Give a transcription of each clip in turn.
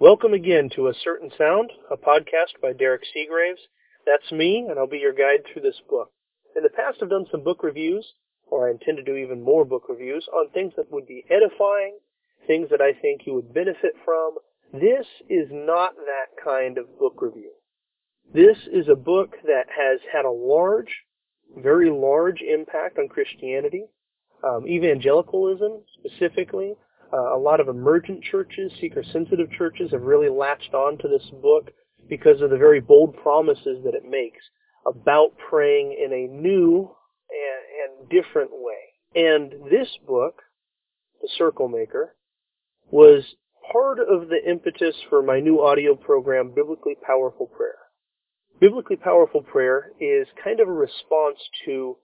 Welcome again to A Certain Sound, a podcast by Derrick Seagraves. That's me, and I'll be your guide through this book. In the past, I've done some book reviews, or I intend to do even more book reviews, on things that would be edifying, things that I think you would benefit from. This is not that kind of book review. This is a book that has had a large, very large impact on Christianity, um, evangelicalism specifically. Uh, a lot of emergent churches, seeker-sensitive churches, have really latched on to this book because of the very bold promises that it makes about praying in a new and, and different way. And this book, The Circle Maker, was part of the impetus for my new audio program, Biblically Powerful Prayer. Biblically Powerful Prayer is kind of a response to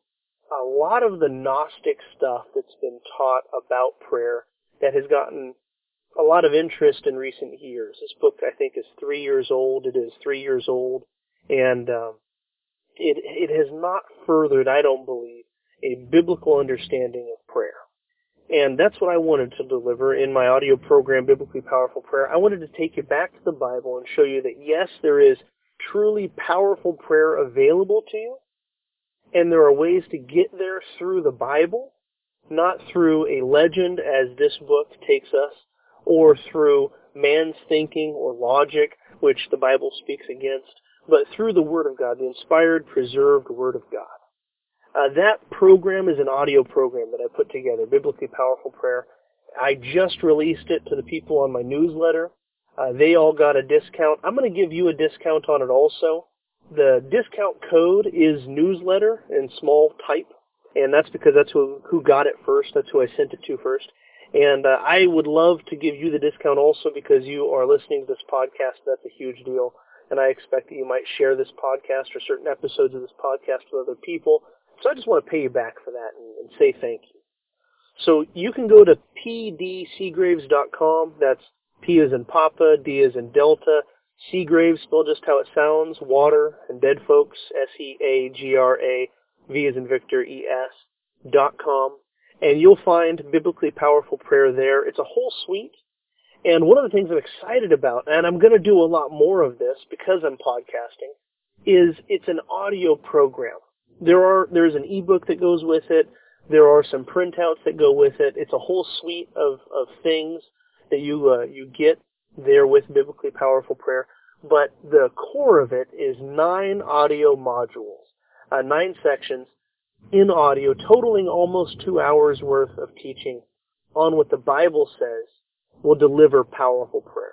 a lot of the Gnostic stuff that's been taught about prayer that has gotten a lot of interest in recent years. This book, I think, is three years old. It is three years old, and um, it it has not furthered, I don't believe, a biblical understanding of prayer. And that's what I wanted to deliver in my audio program, Biblically Powerful Prayer. I wanted to take you back to the Bible and show you that yes, there is truly powerful prayer available to you, and there are ways to get there through the Bible, not through a legend as this book takes us, or through man's thinking or logic, which the Bible speaks against, but through the Word of God, the inspired, preserved Word of God. Uh, that program is an audio program that I put together, Biblically Powerful Prayer. I just released it to the people on my newsletter. Uh, they all got a discount. I'm going to give you a discount on it also. The discount code is newsletter in small type, and that's because that's who, who got it first. That's who I sent it to first. And uh, I would love to give you the discount also because you are listening to this podcast. That's a huge deal. And I expect that you might share this podcast or certain episodes of this podcast with other people. So I just want to pay you back for that and, and say thank you. So you can go to pdseagraves.com. That's P is in Papa, D is in Delta, Seagraves, spelled just how it sounds, water, and dead folks, S-E-A-G-R-A, V is in Victor, E-S, dot com. And you'll find biblically powerful prayer there. It's a whole suite. And one of the things I'm excited about, and I'm going to do a lot more of this because I'm podcasting, is it's an audio program. There are there's an ebook that goes with it. There are some printouts that go with it. It's a whole suite of, of things that you uh, you get there with biblically powerful prayer. But the core of it is nine audio modules, uh, nine sections in audio, totaling almost two hours worth of teaching on what the Bible says will deliver powerful prayer.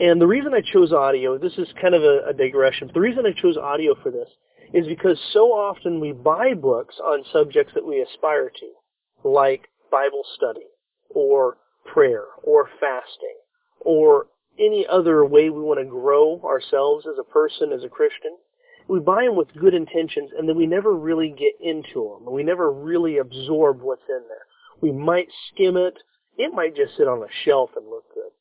And the reason I chose audio, this is kind of a, a digression, but the reason I chose audio for this is because so often we buy books on subjects that we aspire to, like Bible study or prayer or fasting or any other way we want to grow ourselves as a person, as a Christian we buy them with good intentions and then we never really get into them. And we never really absorb what's in there. We might skim it. It might just sit on a shelf and look good.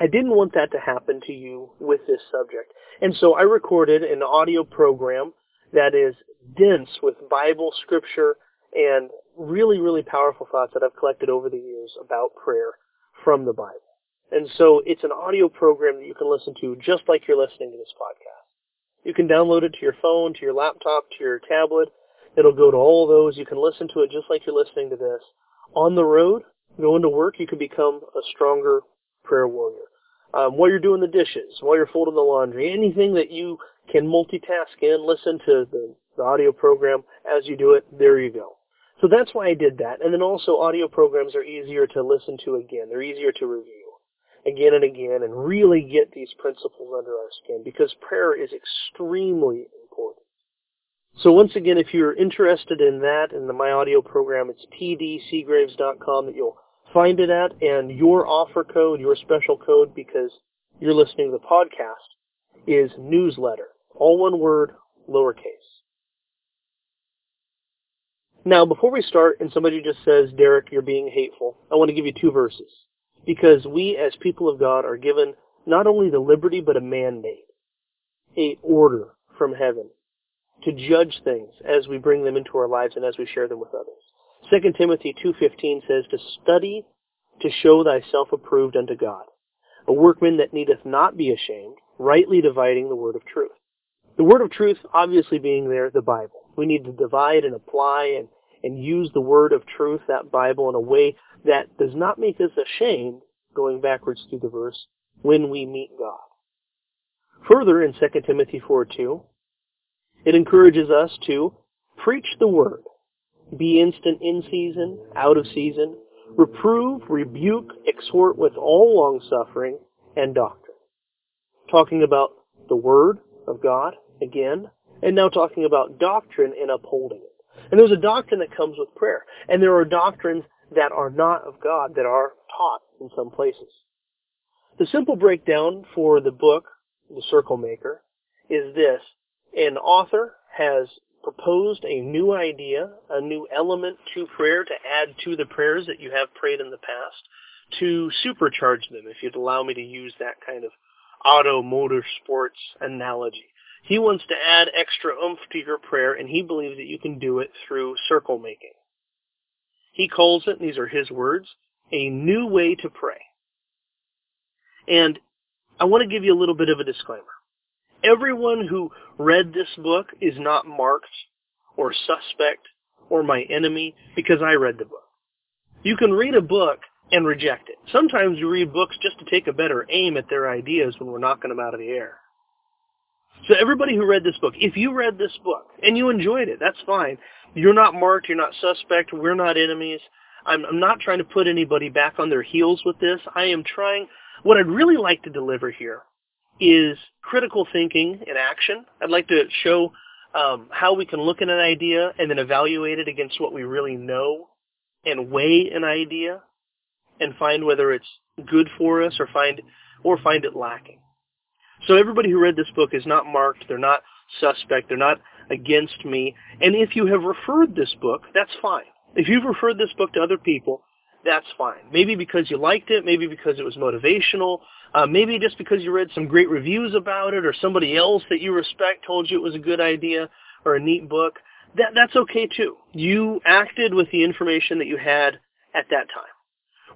I didn't want that to happen to you with this subject. And so I recorded an audio program that is dense with Bible scripture and really, really powerful thoughts that I've collected over the years about prayer from the Bible. And so it's an audio program that you can listen to just like you're listening to this podcast. You can download it to your phone, to your laptop, to your tablet. It'll go to all those. You can listen to it just like you're listening to this. On the road, going to work, you can become a stronger prayer warrior. Um, while you're doing the dishes, while you're folding the laundry, anything that you can multitask in, listen to the, the audio program as you do it, there you go. So that's why I did that. And then also audio programs are easier to listen to again. They're easier to review again and again and really get these principles under our skin because prayer is extremely important. So once again, if you're interested in that in the My Audio program, it's pdseagraves.com that you'll find it at and your offer code, your special code because you're listening to the podcast is newsletter. All one word, lowercase. Now, before we start and somebody just says, Derrick, you're being hateful, I want to give you two verses because we as people of God are given not only the liberty but a mandate, a order from heaven to judge things as we bring them into our lives and as we share them with others. 2 Timothy 2.15 says to study to show thyself approved unto God, a workman that needeth not be ashamed, rightly dividing the word of truth. The word of truth obviously being there, the Bible. We need to divide and apply and, and use the word of truth, that Bible, in a way that does not make us ashamed, going backwards through the verse, when we meet God. Further, in 2 Timothy 4 2, it encourages us to preach the word, be instant in season, out of season, reprove, rebuke, exhort with all longsuffering and doctrine. Talking about the word of God again, and now talking about doctrine and upholding it. And there's a doctrine that comes with prayer, and there are doctrines that are not of God that are taught in some places. The simple breakdown for the book, The Circle Maker, is this. An author has proposed a new idea, a new element to prayer to add to the prayers that you have prayed in the past, to supercharge them, if you'd allow me to use that kind of auto motor sports analogy. He wants to add extra oomph to your prayer, and he believes that you can do it through circle making. He calls it, these are his words, a new way to pray. And I want to give you a little bit of a disclaimer. Everyone who read this book is not marked or suspect or my enemy because I read the book. You can read a book and reject it. Sometimes you read books just to take a better aim at their ideas when we're knocking them out of the air. So everybody who read this book, if you read this book and you enjoyed it, that's fine. You're not marked. You're not suspect. We're not enemies. I'm, I'm not trying to put anybody back on their heels with this. I am trying, what I'd really like to deliver here is critical thinking in action. I'd like to show um, how we can look at an idea and then evaluate it against what we really know and weigh an idea and find whether it's good for us or find or find it lacking. So everybody who read this book is not marked, they're not suspect, they're not against me. And if you have referred this book, that's fine. If you've referred this book to other people, that's fine. Maybe because you liked it, maybe because it was motivational, uh, maybe just because you read some great reviews about it or somebody else that you respect told you it was a good idea or a neat book. That, that's okay too. You acted with the information that you had at that time.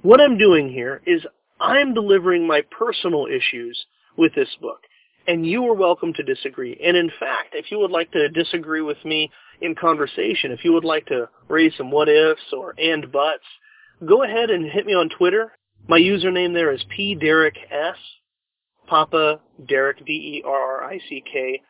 What I'm doing here is I'm delivering my personal issues with this book. And you are welcome to disagree. And in fact, if you would like to disagree with me in conversation, if you would like to raise some what ifs or and buts, go ahead and hit me on Twitter. My username there is pderrick.s, Papa Derrick, D-E-R-R-I-C-K-S.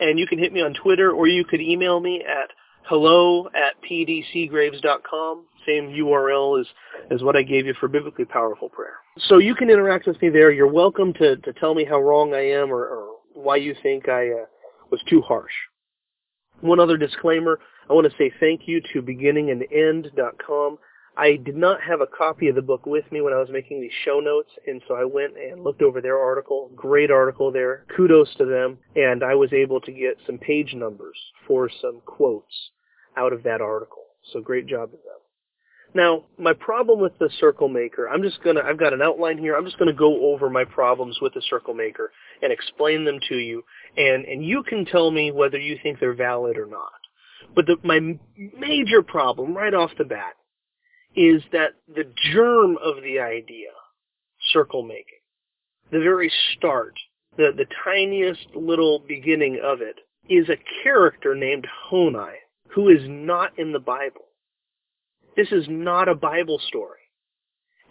And you can hit me on Twitter or you could email me at hello at pdseagraves.com. Same URL as, as what I gave you for Biblically Powerful Prayer. So you can interact with me there. You're welcome to, to tell me how wrong I am or, or why you think I uh, was too harsh. One other disclaimer, I want to say thank you to beginningandend.com. I did not have a copy of the book with me when I was making these show notes, and so I went and looked over their article. Great article there. Kudos to them. And I was able to get some page numbers for some quotes out of that article. So great job to them. Now, my problem with the circle maker, I'm just gonna, I've got an outline here. I'm just gonna go over my problems with the circle maker and explain them to you, and and you can tell me whether you think they're valid or not. But the, my major problem right off the bat is that the germ of the idea, circle making, the very start, the, the tiniest little beginning of it, is a character named Honi, who is not in the Bible. This is not a Bible story.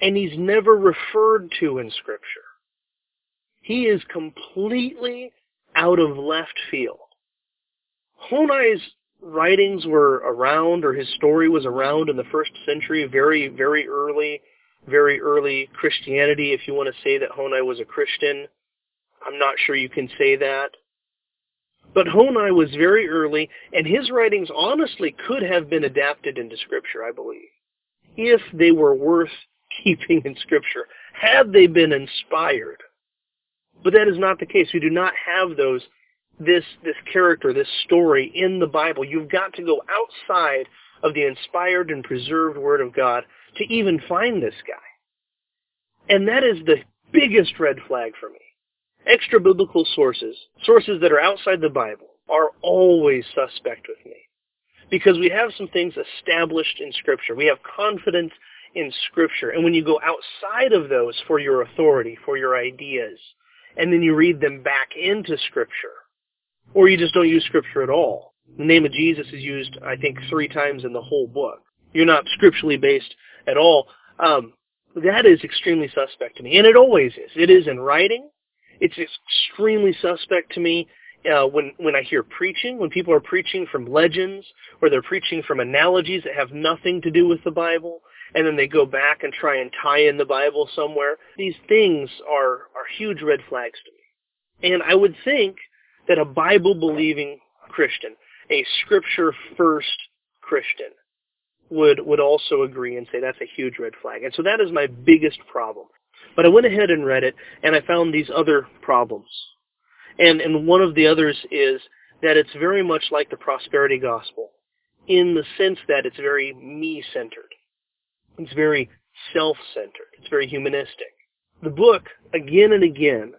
And he's never referred to in Scripture. He is completely out of left field. Honi's writings were around or his story was around in the first century, very, very early, very early Christianity, if you want to say that Honi was a Christian. I'm not sure you can say that. But Honi was very early, and his writings honestly could have been adapted into Scripture, I believe, if they were worth keeping in Scripture, had they been inspired. But that is not the case. We do not have those this this character, this story in the Bible. You've got to go outside of the inspired and preserved Word of God to even find this guy. And that is the biggest red flag for me. Extra biblical sources, sources that are outside the Bible, are always suspect with me. Because we have some things established in Scripture. We have confidence in Scripture. And when you go outside of those for your authority, for your ideas, and then you read them back into Scripture, or you just don't use Scripture at all. The name of Jesus is used, I think, three times in the whole book. You're not scripturally based at all. Um, that is extremely suspect to me, and it always is. It is in writing. It's extremely suspect to me uh, when when I hear preaching, when people are preaching from legends or they're preaching from analogies that have nothing to do with the Bible, and then they go back and try and tie in the Bible somewhere. These things are are huge red flags to me. And I would think that a Bible believing Christian, a scripture first Christian, would would also agree and say that's a huge red flag. And so that is my biggest problem. But I went ahead and read it and I found these other problems. And and one of the others is that it's very much like the prosperity gospel in the sense that it's very me-centered. It's very self-centered. It's very humanistic. The book, again and again,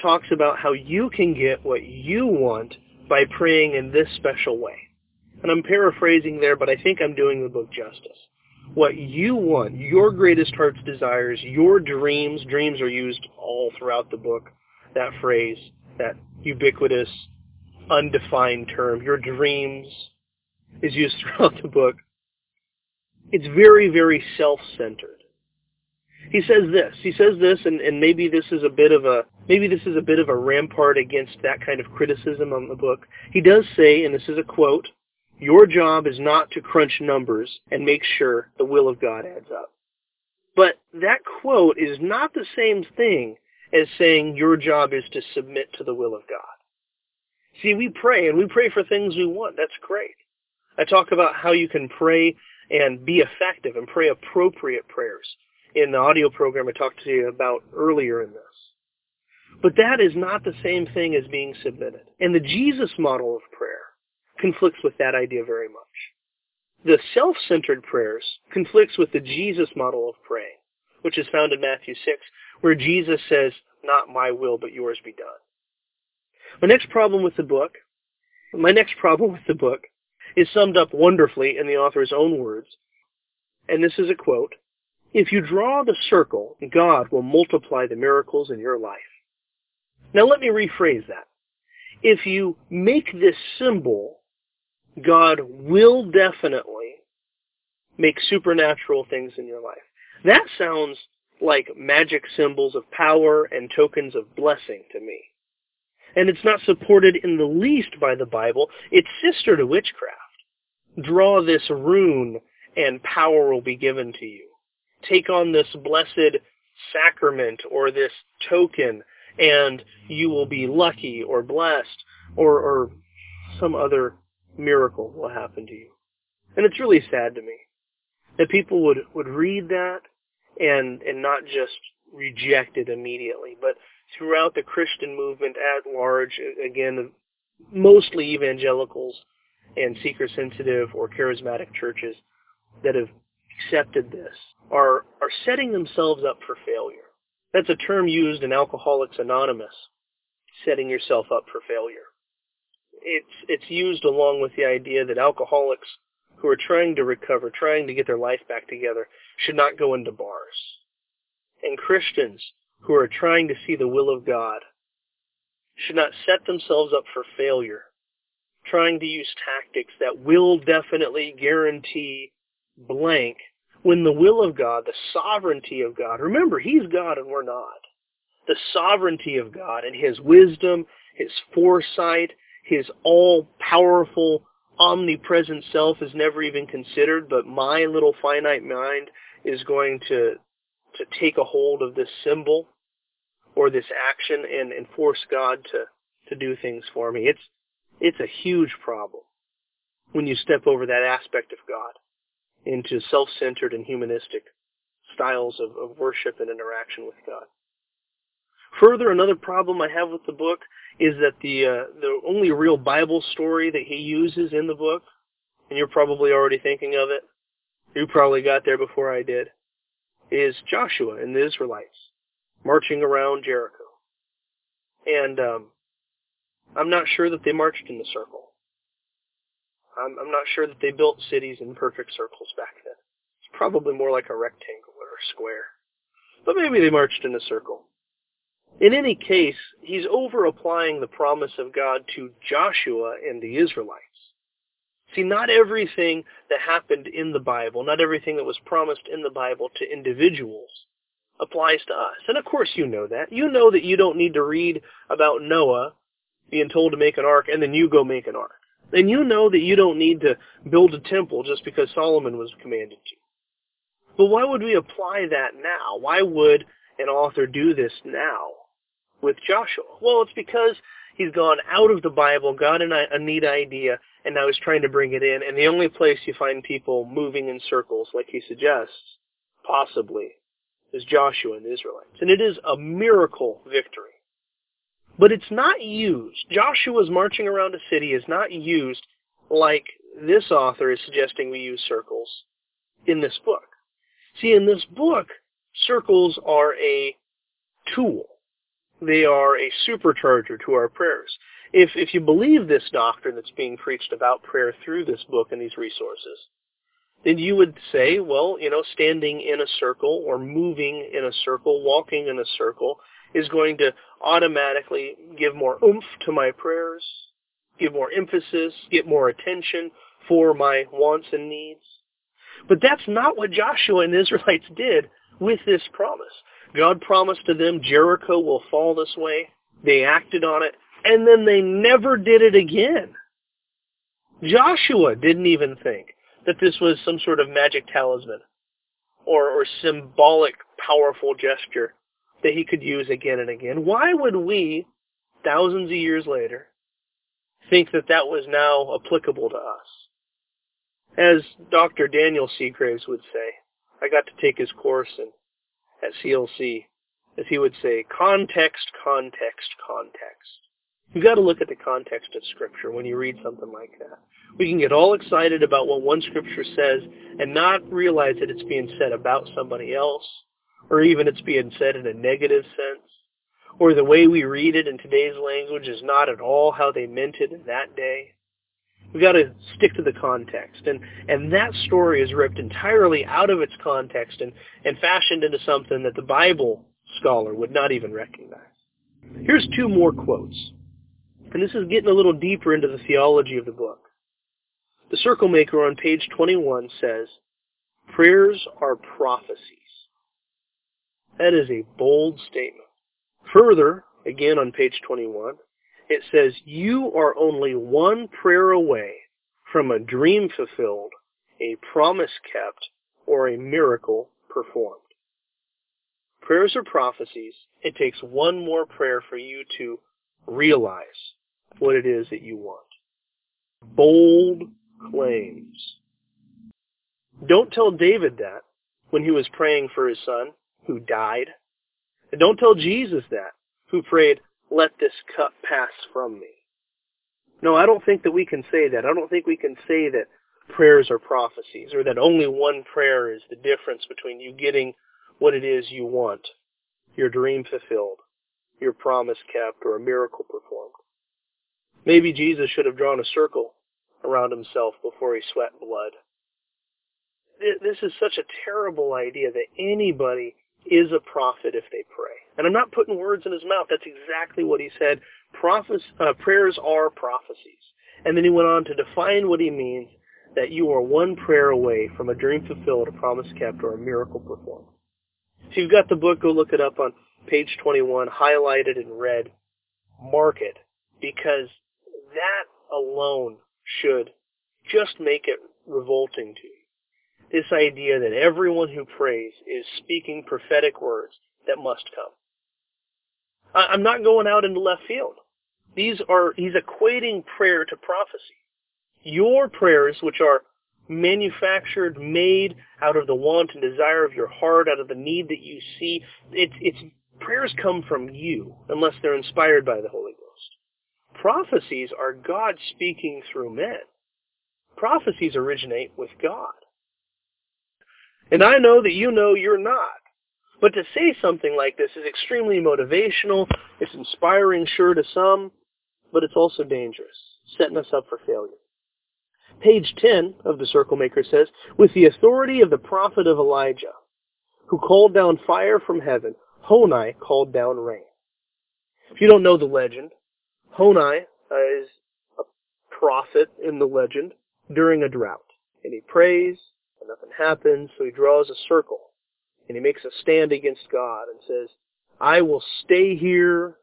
talks about how you can get what you want by praying in this special way. And I'm paraphrasing there, but I think I'm doing the book justice. What you want, your greatest heart's desires, your dreams, dreams are used all throughout the book, that phrase, that ubiquitous, undefined term, your dreams is used throughout the book. It's very, very self-centered. He says this. He says this, and, and maybe this is a bit of a maybe this is a bit of a rampart against that kind of criticism on the book. He does say, and this is a quote, your job is not to crunch numbers and make sure the will of God adds up. But that quote is not the same thing as saying your job is to submit to the will of God. See, we pray, and we pray for things we want. That's great. I talk about how you can pray and be effective and pray appropriate prayers in the audio program I talked to you about earlier in this. But that is not the same thing as being submitted. And the Jesus model of prayer conflicts with that idea very much. The self-centered prayers conflicts with the Jesus model of praying, which is found in Matthew 6, where Jesus says, not my will, but yours be done. My next problem with the book, my next problem with the book is summed up wonderfully in the author's own words. And this is a quote. If you draw the circle, God will multiply the miracles in your life. Now let me rephrase that. If you make this symbol God will definitely make supernatural things in your life. That sounds like magic symbols of power and tokens of blessing to me. And it's not supported in the least by the Bible. It's sister to witchcraft. Draw this rune and power will be given to you. Take on this blessed sacrament or this token and you will be lucky or blessed or, or some other miracle will happen to you. And it's really sad to me that people would, would read that and, and not just reject it immediately, but throughout the Christian movement at large, again, mostly evangelicals and seeker-sensitive or charismatic churches that have accepted this are, are setting themselves up for failure. That's a term used in Alcoholics Anonymous, setting yourself up for failure it's it's used along with the idea that alcoholics who are trying to recover, trying to get their life back together, should not go into bars. And Christians who are trying to see the will of God should not set themselves up for failure, trying to use tactics that will definitely guarantee blank when the will of God, the sovereignty of God, remember, He's God and we're not. The sovereignty of God and His wisdom, His foresight, his all-powerful, omnipresent self is never even considered, but my little finite mind is going to to take a hold of this symbol or this action and, and force God to, to do things for me. It's it's a huge problem when you step over that aspect of God into self-centered and humanistic styles of, of worship and interaction with God. Further, another problem I have with the book is that the uh, the only real Bible story that he uses in the book, and you're probably already thinking of it, you probably got there before I did, is Joshua and the Israelites marching around Jericho. And um, I'm not sure that they marched in the circle. I'm, I'm not sure that they built cities in perfect circles back then. It's probably more like a rectangle or a square. But maybe they marched in a circle. In any case, he's over applying the promise of God to Joshua and the Israelites. See, not everything that happened in the Bible, not everything that was promised in the Bible to individuals applies to us. And of course you know that. You know that you don't need to read about Noah being told to make an ark and then you go make an ark. And you know that you don't need to build a temple just because Solomon was commanded to. But why would we apply that now? Why would an author do this now with Joshua? Well, it's because he's gone out of the Bible, got a neat idea, and now he's trying to bring it in. And the only place you find people moving in circles, like he suggests, possibly, is Joshua and the Israelites. And it is a miracle victory. But it's not used. Joshua's marching around a city is not used like this author is suggesting we use circles in this book. See, in this book, circles are a tool. They are a supercharger to our prayers. If, if you believe this doctrine that's being preached about prayer through this book and these resources, then you would say, well, you know, standing in a circle or moving in a circle, walking in a circle is going to automatically give more oomph to my prayers, give more emphasis, get more attention for my wants and needs. But that's not what Joshua and the Israelites did with this promise. God promised to them Jericho will fall this way. They acted on it, and then they never did it again. Joshua didn't even think that this was some sort of magic talisman or, or symbolic powerful gesture that he could use again and again. Why would we, thousands of years later, think that that was now applicable to us? As Dr. Daniel Seagraves would say, I got to take his course in, at CLC, as he would say, context, context, context. You've got to look at the context of Scripture when you read something like that. We can get all excited about what one Scripture says and not realize that it's being said about somebody else or even it's being said in a negative sense, or the way we read it in today's language is not at all how they meant it in that day. We've got to stick to the context. And, and that story is ripped entirely out of its context and, and fashioned into something that the Bible scholar would not even recognize. Here's two more quotes. And this is getting a little deeper into the theology of the book. The Circle Maker on page 21 says, Prayers are prophecies. That is a bold statement. Further, again on page 21, it says, you are only one prayer away from a dream fulfilled, a promise kept, or a miracle performed. Prayers are prophecies. It takes one more prayer for you to realize what it is that you want. Bold claims. Don't tell David that when he was praying for his son who died. And don't tell Jesus that, who prayed, let this cup pass from me. No, I don't think that we can say that. I don't think we can say that prayers are prophecies or that only one prayer is the difference between you getting what it is you want, your dream fulfilled, your promise kept, or a miracle performed. Maybe Jesus should have drawn a circle around himself before he sweat blood. This is such a terrible idea that anybody is a prophet if they pray. And I'm not putting words in his mouth. That's exactly what he said. Prophes- uh, prayers are prophecies. And then he went on to define what he means that you are one prayer away from a dream fulfilled, a promise kept, or a miracle performed. If you've got the book, go look it up on page 21, highlighted in red. Mark it, because that alone should just make it revolting to you this idea that everyone who prays is speaking prophetic words that must come. I'm not going out into left field. These are, he's equating prayer to prophecy. Your prayers, which are manufactured, made out of the want and desire of your heart, out of the need that you see, it's, it's, prayers come from you, unless they're inspired by the Holy Ghost. Prophecies are God speaking through men. Prophecies originate with God. And I know that you know you're not. But to say something like this is extremely motivational. It's inspiring, sure, to some, but it's also dangerous, setting us up for failure. Page 10 of the Circle Maker says, With the authority of the prophet of Elijah, who called down fire from heaven, Honi called down rain. If you don't know the legend, Honi uh, is a prophet in the legend during a drought. And he prays, nothing happens, so he draws a circle. And he makes a stand against God and says, I will stay here.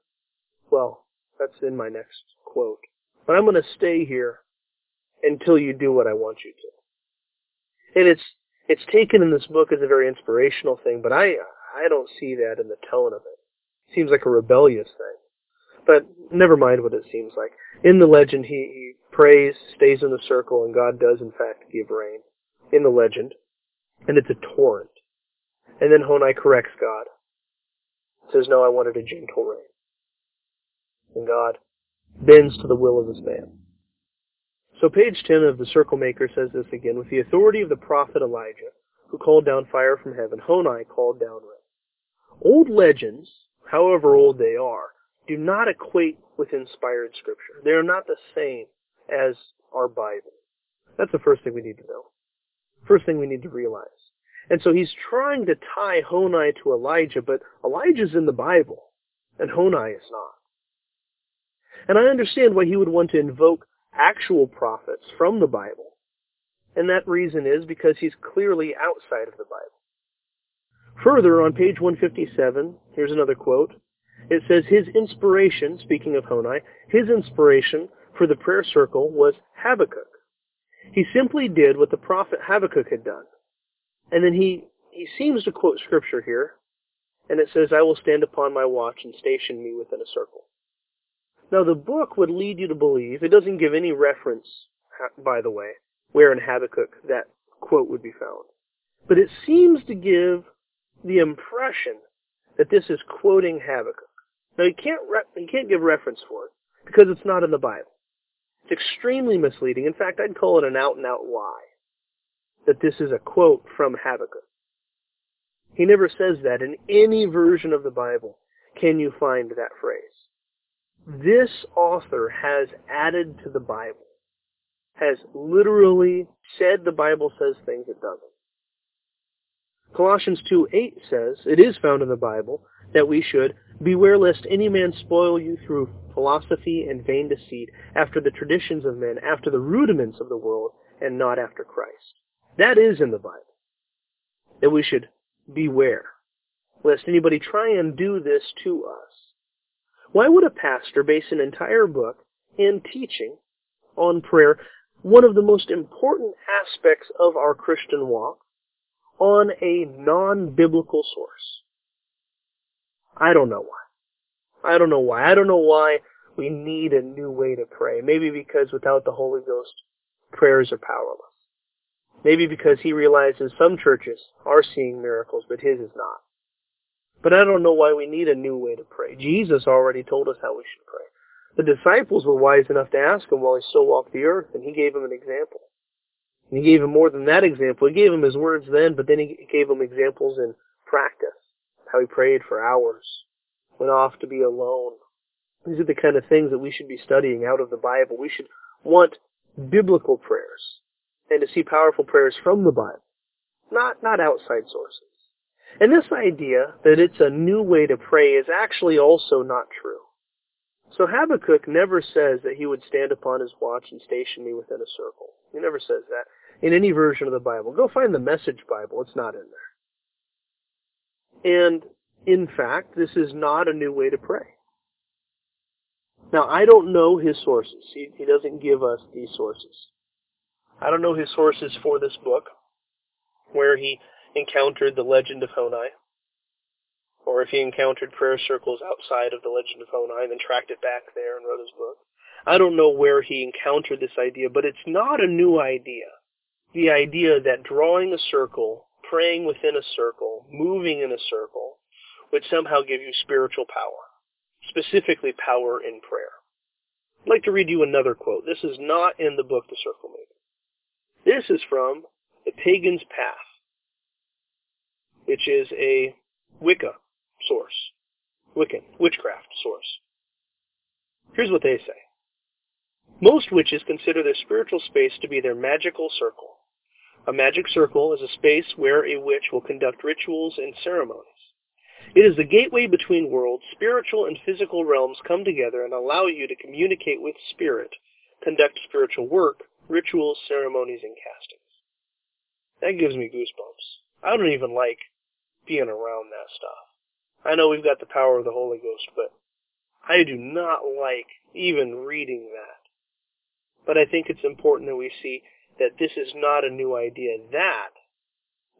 Well, that's in my next quote. But I'm going to stay here until you do what I want you to. And it's it's taken in this book as a very inspirational thing, but I I don't see that in the tone of it. it seems like a rebellious thing. But never mind what it seems like. In the legend, he, he prays, stays in the circle, and God does in fact give rain. In the legend, and it's a torrent. And then Honi corrects God. Says, no, I wanted a gentle rain. And God bends to the will of his man. So page 10 of the Circle Maker says this again. With the authority of the prophet Elijah, who called down fire from heaven, Honi called down rain. Old legends, however old they are, do not equate with inspired scripture. They are not the same as our Bible. That's the first thing we need to know. First thing we need to realize. And so he's trying to tie Honi to Elijah, but Elijah's in the Bible, and Honi is not. And I understand why he would want to invoke actual prophets from the Bible. And that reason is because he's clearly outside of the Bible. Further, on page 157, here's another quote. It says his inspiration, speaking of Honi, his inspiration for the prayer circle was Habakkuk. He simply did what the prophet Habakkuk had done. And then he, he seems to quote scripture here, and it says, I will stand upon my watch and station me within a circle. Now, the book would lead you to believe, it doesn't give any reference, by the way, where in Habakkuk that quote would be found. But it seems to give the impression that this is quoting Habakkuk. Now, you can't, re- you can't give reference for it because it's not in the Bible. It's extremely misleading. In fact, I'd call it an out-and-out lie that this is a quote from Habakkuk. He never says that in any version of the Bible can you find that phrase. This author has added to the Bible, has literally said the Bible says things it doesn't. Colossians 2.8 says, it is found in the Bible, that we should beware lest any man spoil you through philosophy and vain deceit, after the traditions of men, after the rudiments of the world, and not after Christ. That is in the Bible. That we should beware, lest anybody try and do this to us. Why would a pastor base an entire book and teaching on prayer, one of the most important aspects of our Christian walk, on a non-biblical source? I don't know why. I don't know why. I don't know why we need a new way to pray. Maybe because without the Holy Ghost, prayers are powerless. Maybe because he realizes some churches are seeing miracles, but his is not. But I don't know why we need a new way to pray. Jesus already told us how we should pray. The disciples were wise enough to ask him while he still walked the earth, and he gave them an example. And he gave them more than that example. He gave them his words then, but then he gave them examples in practice. How he prayed for hours, went off to be alone. These are the kind of things that we should be studying out of the Bible. We should want biblical prayers and to see powerful prayers from the Bible, not, not outside sources. And this idea that it's a new way to pray is actually also not true. So Habakkuk never says that he would stand upon his watch and station me within a circle. He never says that in any version of the Bible. Go find the Message Bible. It's not in there. And in fact, this is not a new way to pray. Now, I don't know his sources. He, he doesn't give us these sources. I don't know his sources for this book, where he encountered the legend of Honi, or if he encountered prayer circles outside of the legend of Honi and then tracked it back there and wrote his book. I don't know where he encountered this idea, but it's not a new idea. The idea that drawing a circle, praying within a circle, moving in a circle, would somehow give you spiritual power, specifically power in prayer. I'd like to read you another quote. This is not in the book The Circle Maker. This is from The Pagan's Path, which is a Wicca source, Wiccan, witchcraft source. Here's what they say. Most witches consider their spiritual space to be their magical circle. A magic circle is a space where a witch will conduct rituals and ceremonies. It is the gateway between worlds. Spiritual and physical realms come together and allow you to communicate with spirit, conduct spiritual work, rituals, ceremonies, and castings. That gives me goosebumps. I don't even like being around that stuff. I know we've got the power of the Holy Ghost, but I do not like even reading that. But I think it's important that we see that this is not a new idea. That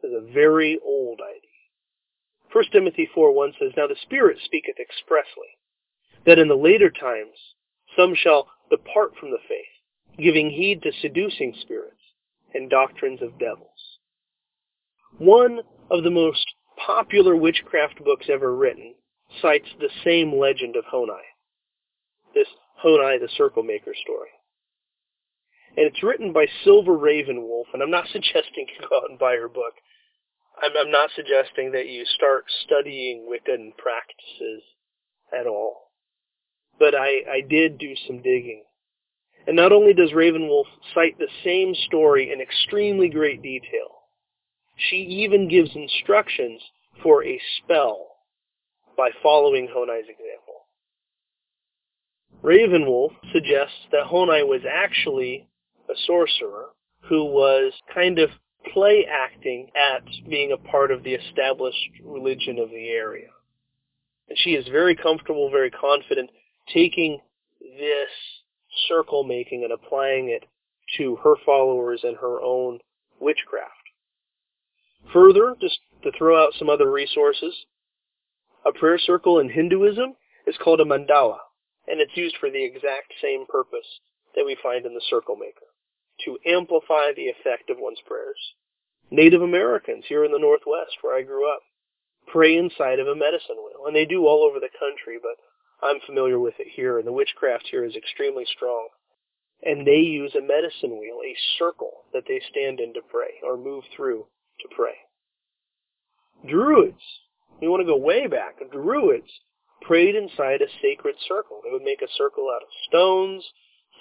is a very old idea. 1 Timothy 4.1 says, Now the Spirit speaketh expressly, that in the later times some shall depart from the faith, giving heed to seducing spirits and doctrines of devils. One of the most popular witchcraft books ever written cites the same legend of Honai, this Honai the Circle Maker story. And it's written by Silver Ravenwolf, and I'm not suggesting you go out and buy her book. I'm, I'm not suggesting that you start studying Wiccan practices at all. But I, I did do some digging. And not only does Ravenwolf cite the same story in extremely great detail, she even gives instructions for a spell by following Honai's example. Ravenwolf suggests that Honai was actually a sorcerer who was kind of play acting at being a part of the established religion of the area. And she is very comfortable, very confident taking this circle making and applying it to her followers and her own witchcraft. Further, just to throw out some other resources, a prayer circle in Hinduism is called a mandala, and it's used for the exact same purpose that we find in the circle maker to amplify the effect of one's prayers. Native Americans here in the Northwest, where I grew up, pray inside of a medicine wheel, and they do all over the country, but I'm familiar with it here, and the witchcraft here is extremely strong. And they use a medicine wheel, a circle that they stand in to pray, or move through to pray. Druids, you want to go way back, Druids prayed inside a sacred circle. They would make a circle out of stones.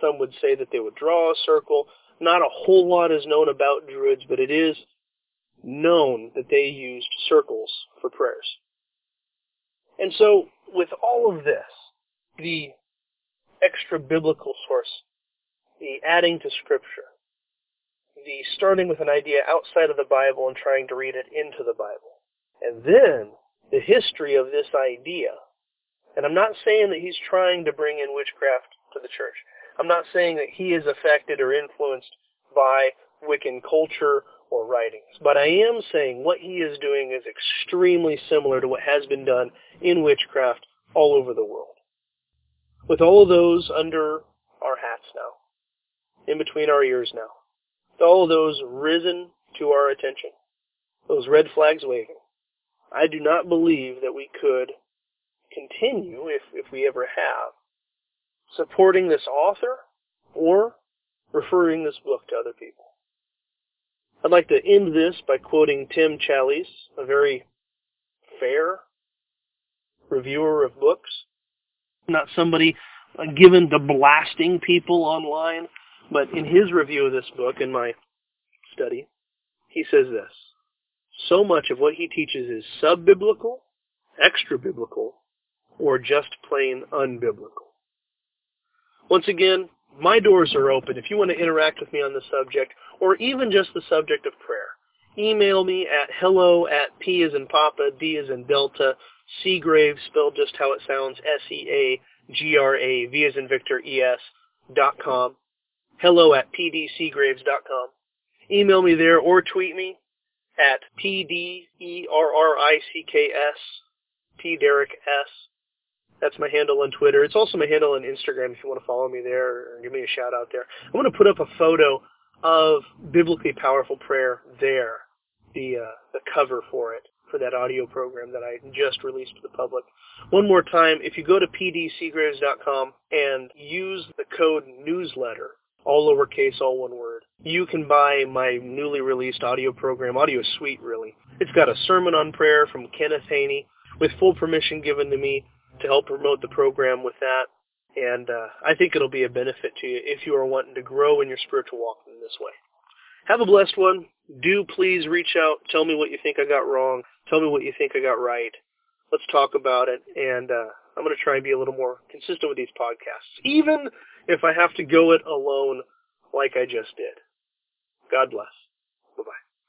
Some would say that they would draw a circle. Not a whole lot is known about Druids, but it is known that they used circles for prayers. And so with all of this, the extra biblical source, the adding to scripture, the starting with an idea outside of the Bible and trying to read it into the Bible, and then the history of this idea. And I'm not saying that he's trying to bring in witchcraft to the church. I'm not saying that he is affected or influenced by Wiccan culture or writings. But I am saying what he is doing is extremely similar to what has been done in witchcraft all over the world. With all of those under our hats now, in between our ears now, all of those risen to our attention, those red flags waving, I do not believe that we could continue, if, if we ever have, supporting this author or referring this book to other people. I'd like to end this by quoting Tim Challies, a very fair reviewer of books. Not somebody uh, given to blasting people online, but in his review of this book, in my study, he says this. So much of what he teaches is sub-biblical, extra-biblical, or just plain unbiblical. Once again, my doors are open. If you want to interact with me on the subject, or even just the subject of prayer, email me at hello at P as in Papa, D as in Delta, Seagrave, spelled just how it sounds, S-E-A-G-R-A, V as in Victor, E-S, dot com. Hello at pdseagraves dot com. Email me there or tweet me at P-D-E-R-R-I-C-K-S, P Derrick S. That's my handle on Twitter. It's also my handle on Instagram if you want to follow me there or give me a shout out there. I'm going to put up a photo of biblically powerful prayer there, the uh, the cover for it for that audio program that I just released to the public. One more time, if you go to pdseagraves.com and use the code newsletter, all lowercase, all one word, you can buy my newly released audio program, audio suite really. It's got a sermon on prayer from Kenneth Haney with full permission given to me to help promote the program with that. And uh, I think it'll be a benefit to you if you are wanting to grow in your spiritual walk in this way. Have a blessed one. Do please reach out. Tell me what you think I got wrong. Tell me what you think I got right. Let's talk about it. And uh, I'm going to try and be a little more consistent with these podcasts, even if I have to go it alone like I just did. God bless.